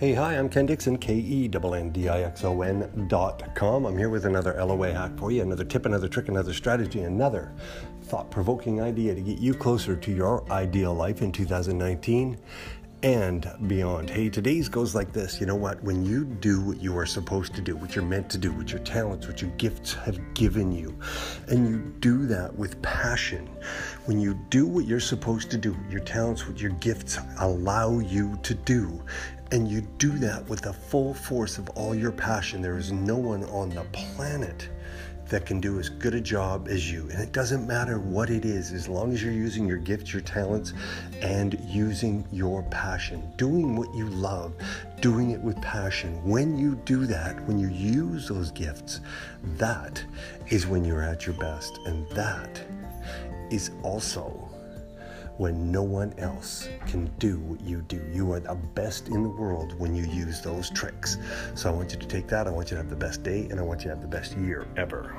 Hey, hi, I'm Ken Dixon, K E N N D I X O N dot com. I'm here with another LOA hack for you, another tip, another trick, another strategy, another thought provoking idea to get you closer to your ideal life in 2019 and beyond. Hey, today's goes like this. You know what? When you do what you are supposed to do, what you're meant to do, what your talents, what your gifts have given you, and you do that with passion, when you do what you're supposed to do, your talents, what your gifts allow you to do, and you do that with the full force of all your passion, there is no one on the planet that can do as good a job as you. And it doesn't matter what it is, as long as you're using your gifts, your talents, and using your passion, doing what you love, doing it with passion. When you do that, when you use those gifts, that is when you're at your best. And that is also when no one else can do what you do. You are the best in the world when you use those tricks. So I want you to take that. I want you to have the best day and I want you to have the best year ever.